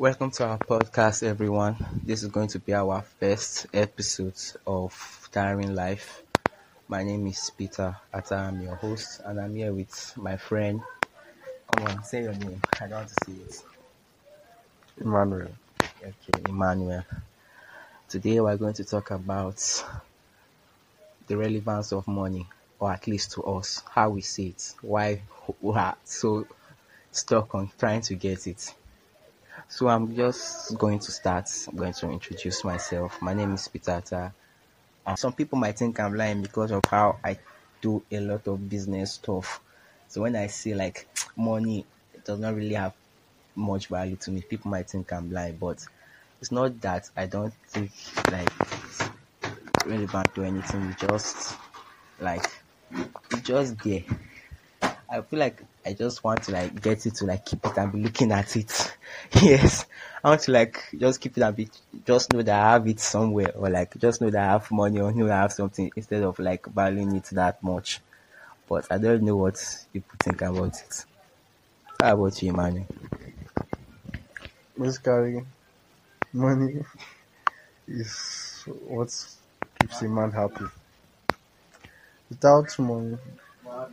Welcome to our podcast, everyone. This is going to be our first episode of Tiring Life. My name is Peter Atta. I'm your host, and I'm here with my friend. Come on, say your name. I don't want to see it. Emmanuel. Okay, Emmanuel. Today we're going to talk about the relevance of money, or at least to us, how we see it, why we are so stuck on trying to get it. So I'm just going to start. I'm going to introduce myself. My name is Peter Atta. Uh, some people might think I'm lying because of how I do a lot of business stuff. So when I say like money, it does not really have much value to me. People might think I'm lying, but it's not that I don't think like it's relevant to anything. It's just like it's just there. I feel like I just want to like get it to like keep it and be looking at it. yes, I want to like just keep it and be just know that I have it somewhere, or like just know that I have money or know I have something instead of like valuing it that much. But I don't know what people think about it. How about you, Emmanuel? Basically, money is what keeps a man happy. Without money,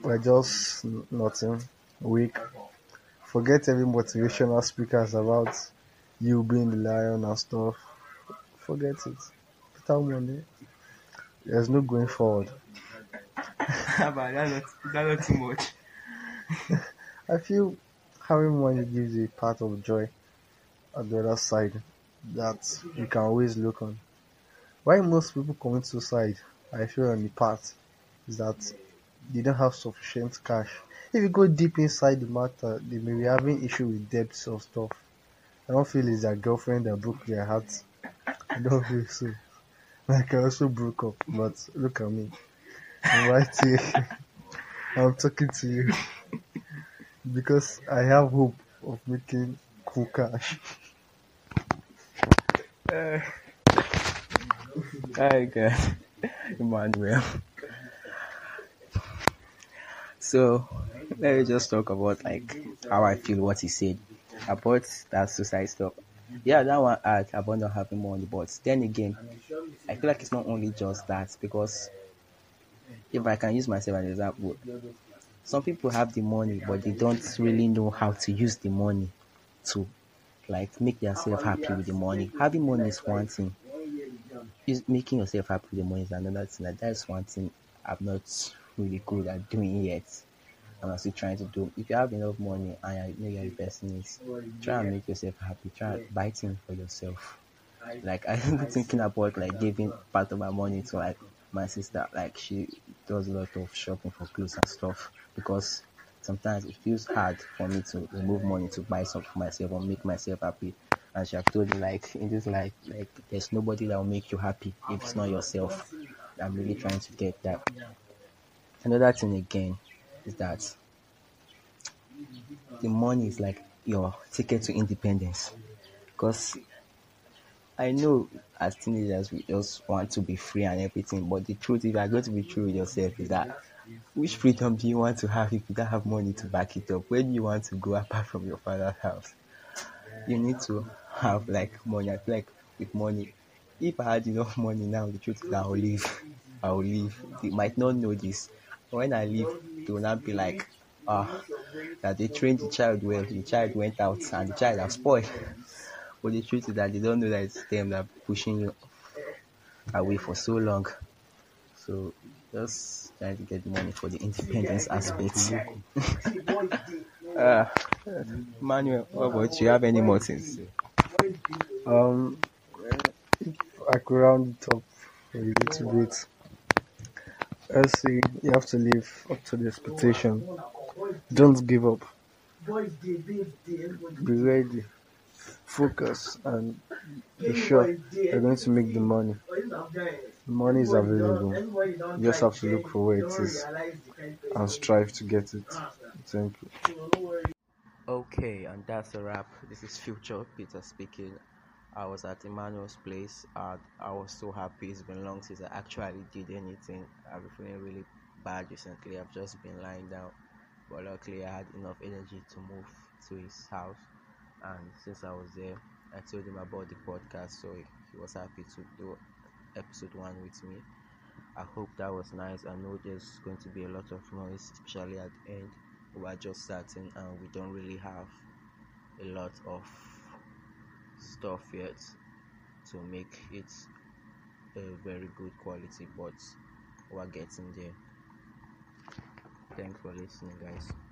we're just nothing, weak. Forget every motivational speakers about you being the lion and stuff. Forget it. Without money, there's no going forward. Ah, but that's not, that's not too much. I feel having money gives you a part of joy at the other side that you can always look on. Why most people commit suicide, I feel on the part is that they don't have sufficient cash. If you go deep inside the matter, they may be having issue with debts or stuff. I don't feel it's their girlfriend that broke their heart. I don't feel so. Like I also broke up, but look at me. I'm right here. I'm talking to you because I have hope of making cool cash. Uh, Hi, God. Emmanuel. So, let me just talk about like how I feel what he said about that suicide stuff. Yeah, that one hard about not having money, but then again, I feel like it's not only just that because if I can use myself as an example, some people have the money but they don't really know how to use the money to like make themselves happy with the money. Having money is one thing. Is making yourself happy with the money is another thing. That's one thing I'm not really good at doing yet. I'm still trying to do. If you have enough money and you know a person is try and make yourself happy. Try and for yourself. Like I'm thinking about like giving part of my money to like my sister. Like she does a lot of shopping for clothes and stuff because sometimes it feels hard for me to remove money to buy something for myself or make myself happy. And she have told me like in this life, like there's nobody that will make you happy if it's not yourself. I'm really trying to get that. Another thing again is that the money is like your ticket to independence. Because I know as teenagers we just want to be free and everything, but the truth, if you are going to be true with yourself, is that which freedom do you want to have if you don't have money to back it up? Where do you want to go apart from your father's house? You need to have like money. I feel like with money, if I had enough money now, the truth is I will leave. I will leave. They might not know this. When I leave, they will not be like, ah, that they trained the child well. The child went out and the child has spoiled. But the truth is that they don't know that it's them that pushing you away for so long. So just trying to get money for the independence aspect. uh, Manuel, what about you? Have any more things? Um, I could round it up a little bit. Let's see, you have to live up to the expectation. Don't give up. Be ready. Focus and be sure you're going to make the money. Money is available. You just have to look for where it is and strive to get it. Thank you. Okay, and that's a wrap. This is Future Peter speaking. I was at Emmanuel's place. and I was so happy. It's been long since I actually did anything. I've been feeling really bad recently. I've just been lying down, but luckily I had enough energy to move to his house. And since I was there, I told him about the podcast, so he was happy to do episode one with me. I hope that was nice. I know there's going to be a lot of noise, especially at the end. We're just starting and we don't really have a lot of stuff yet to make it a very good quality but we're getting there. Thanks for listening guys.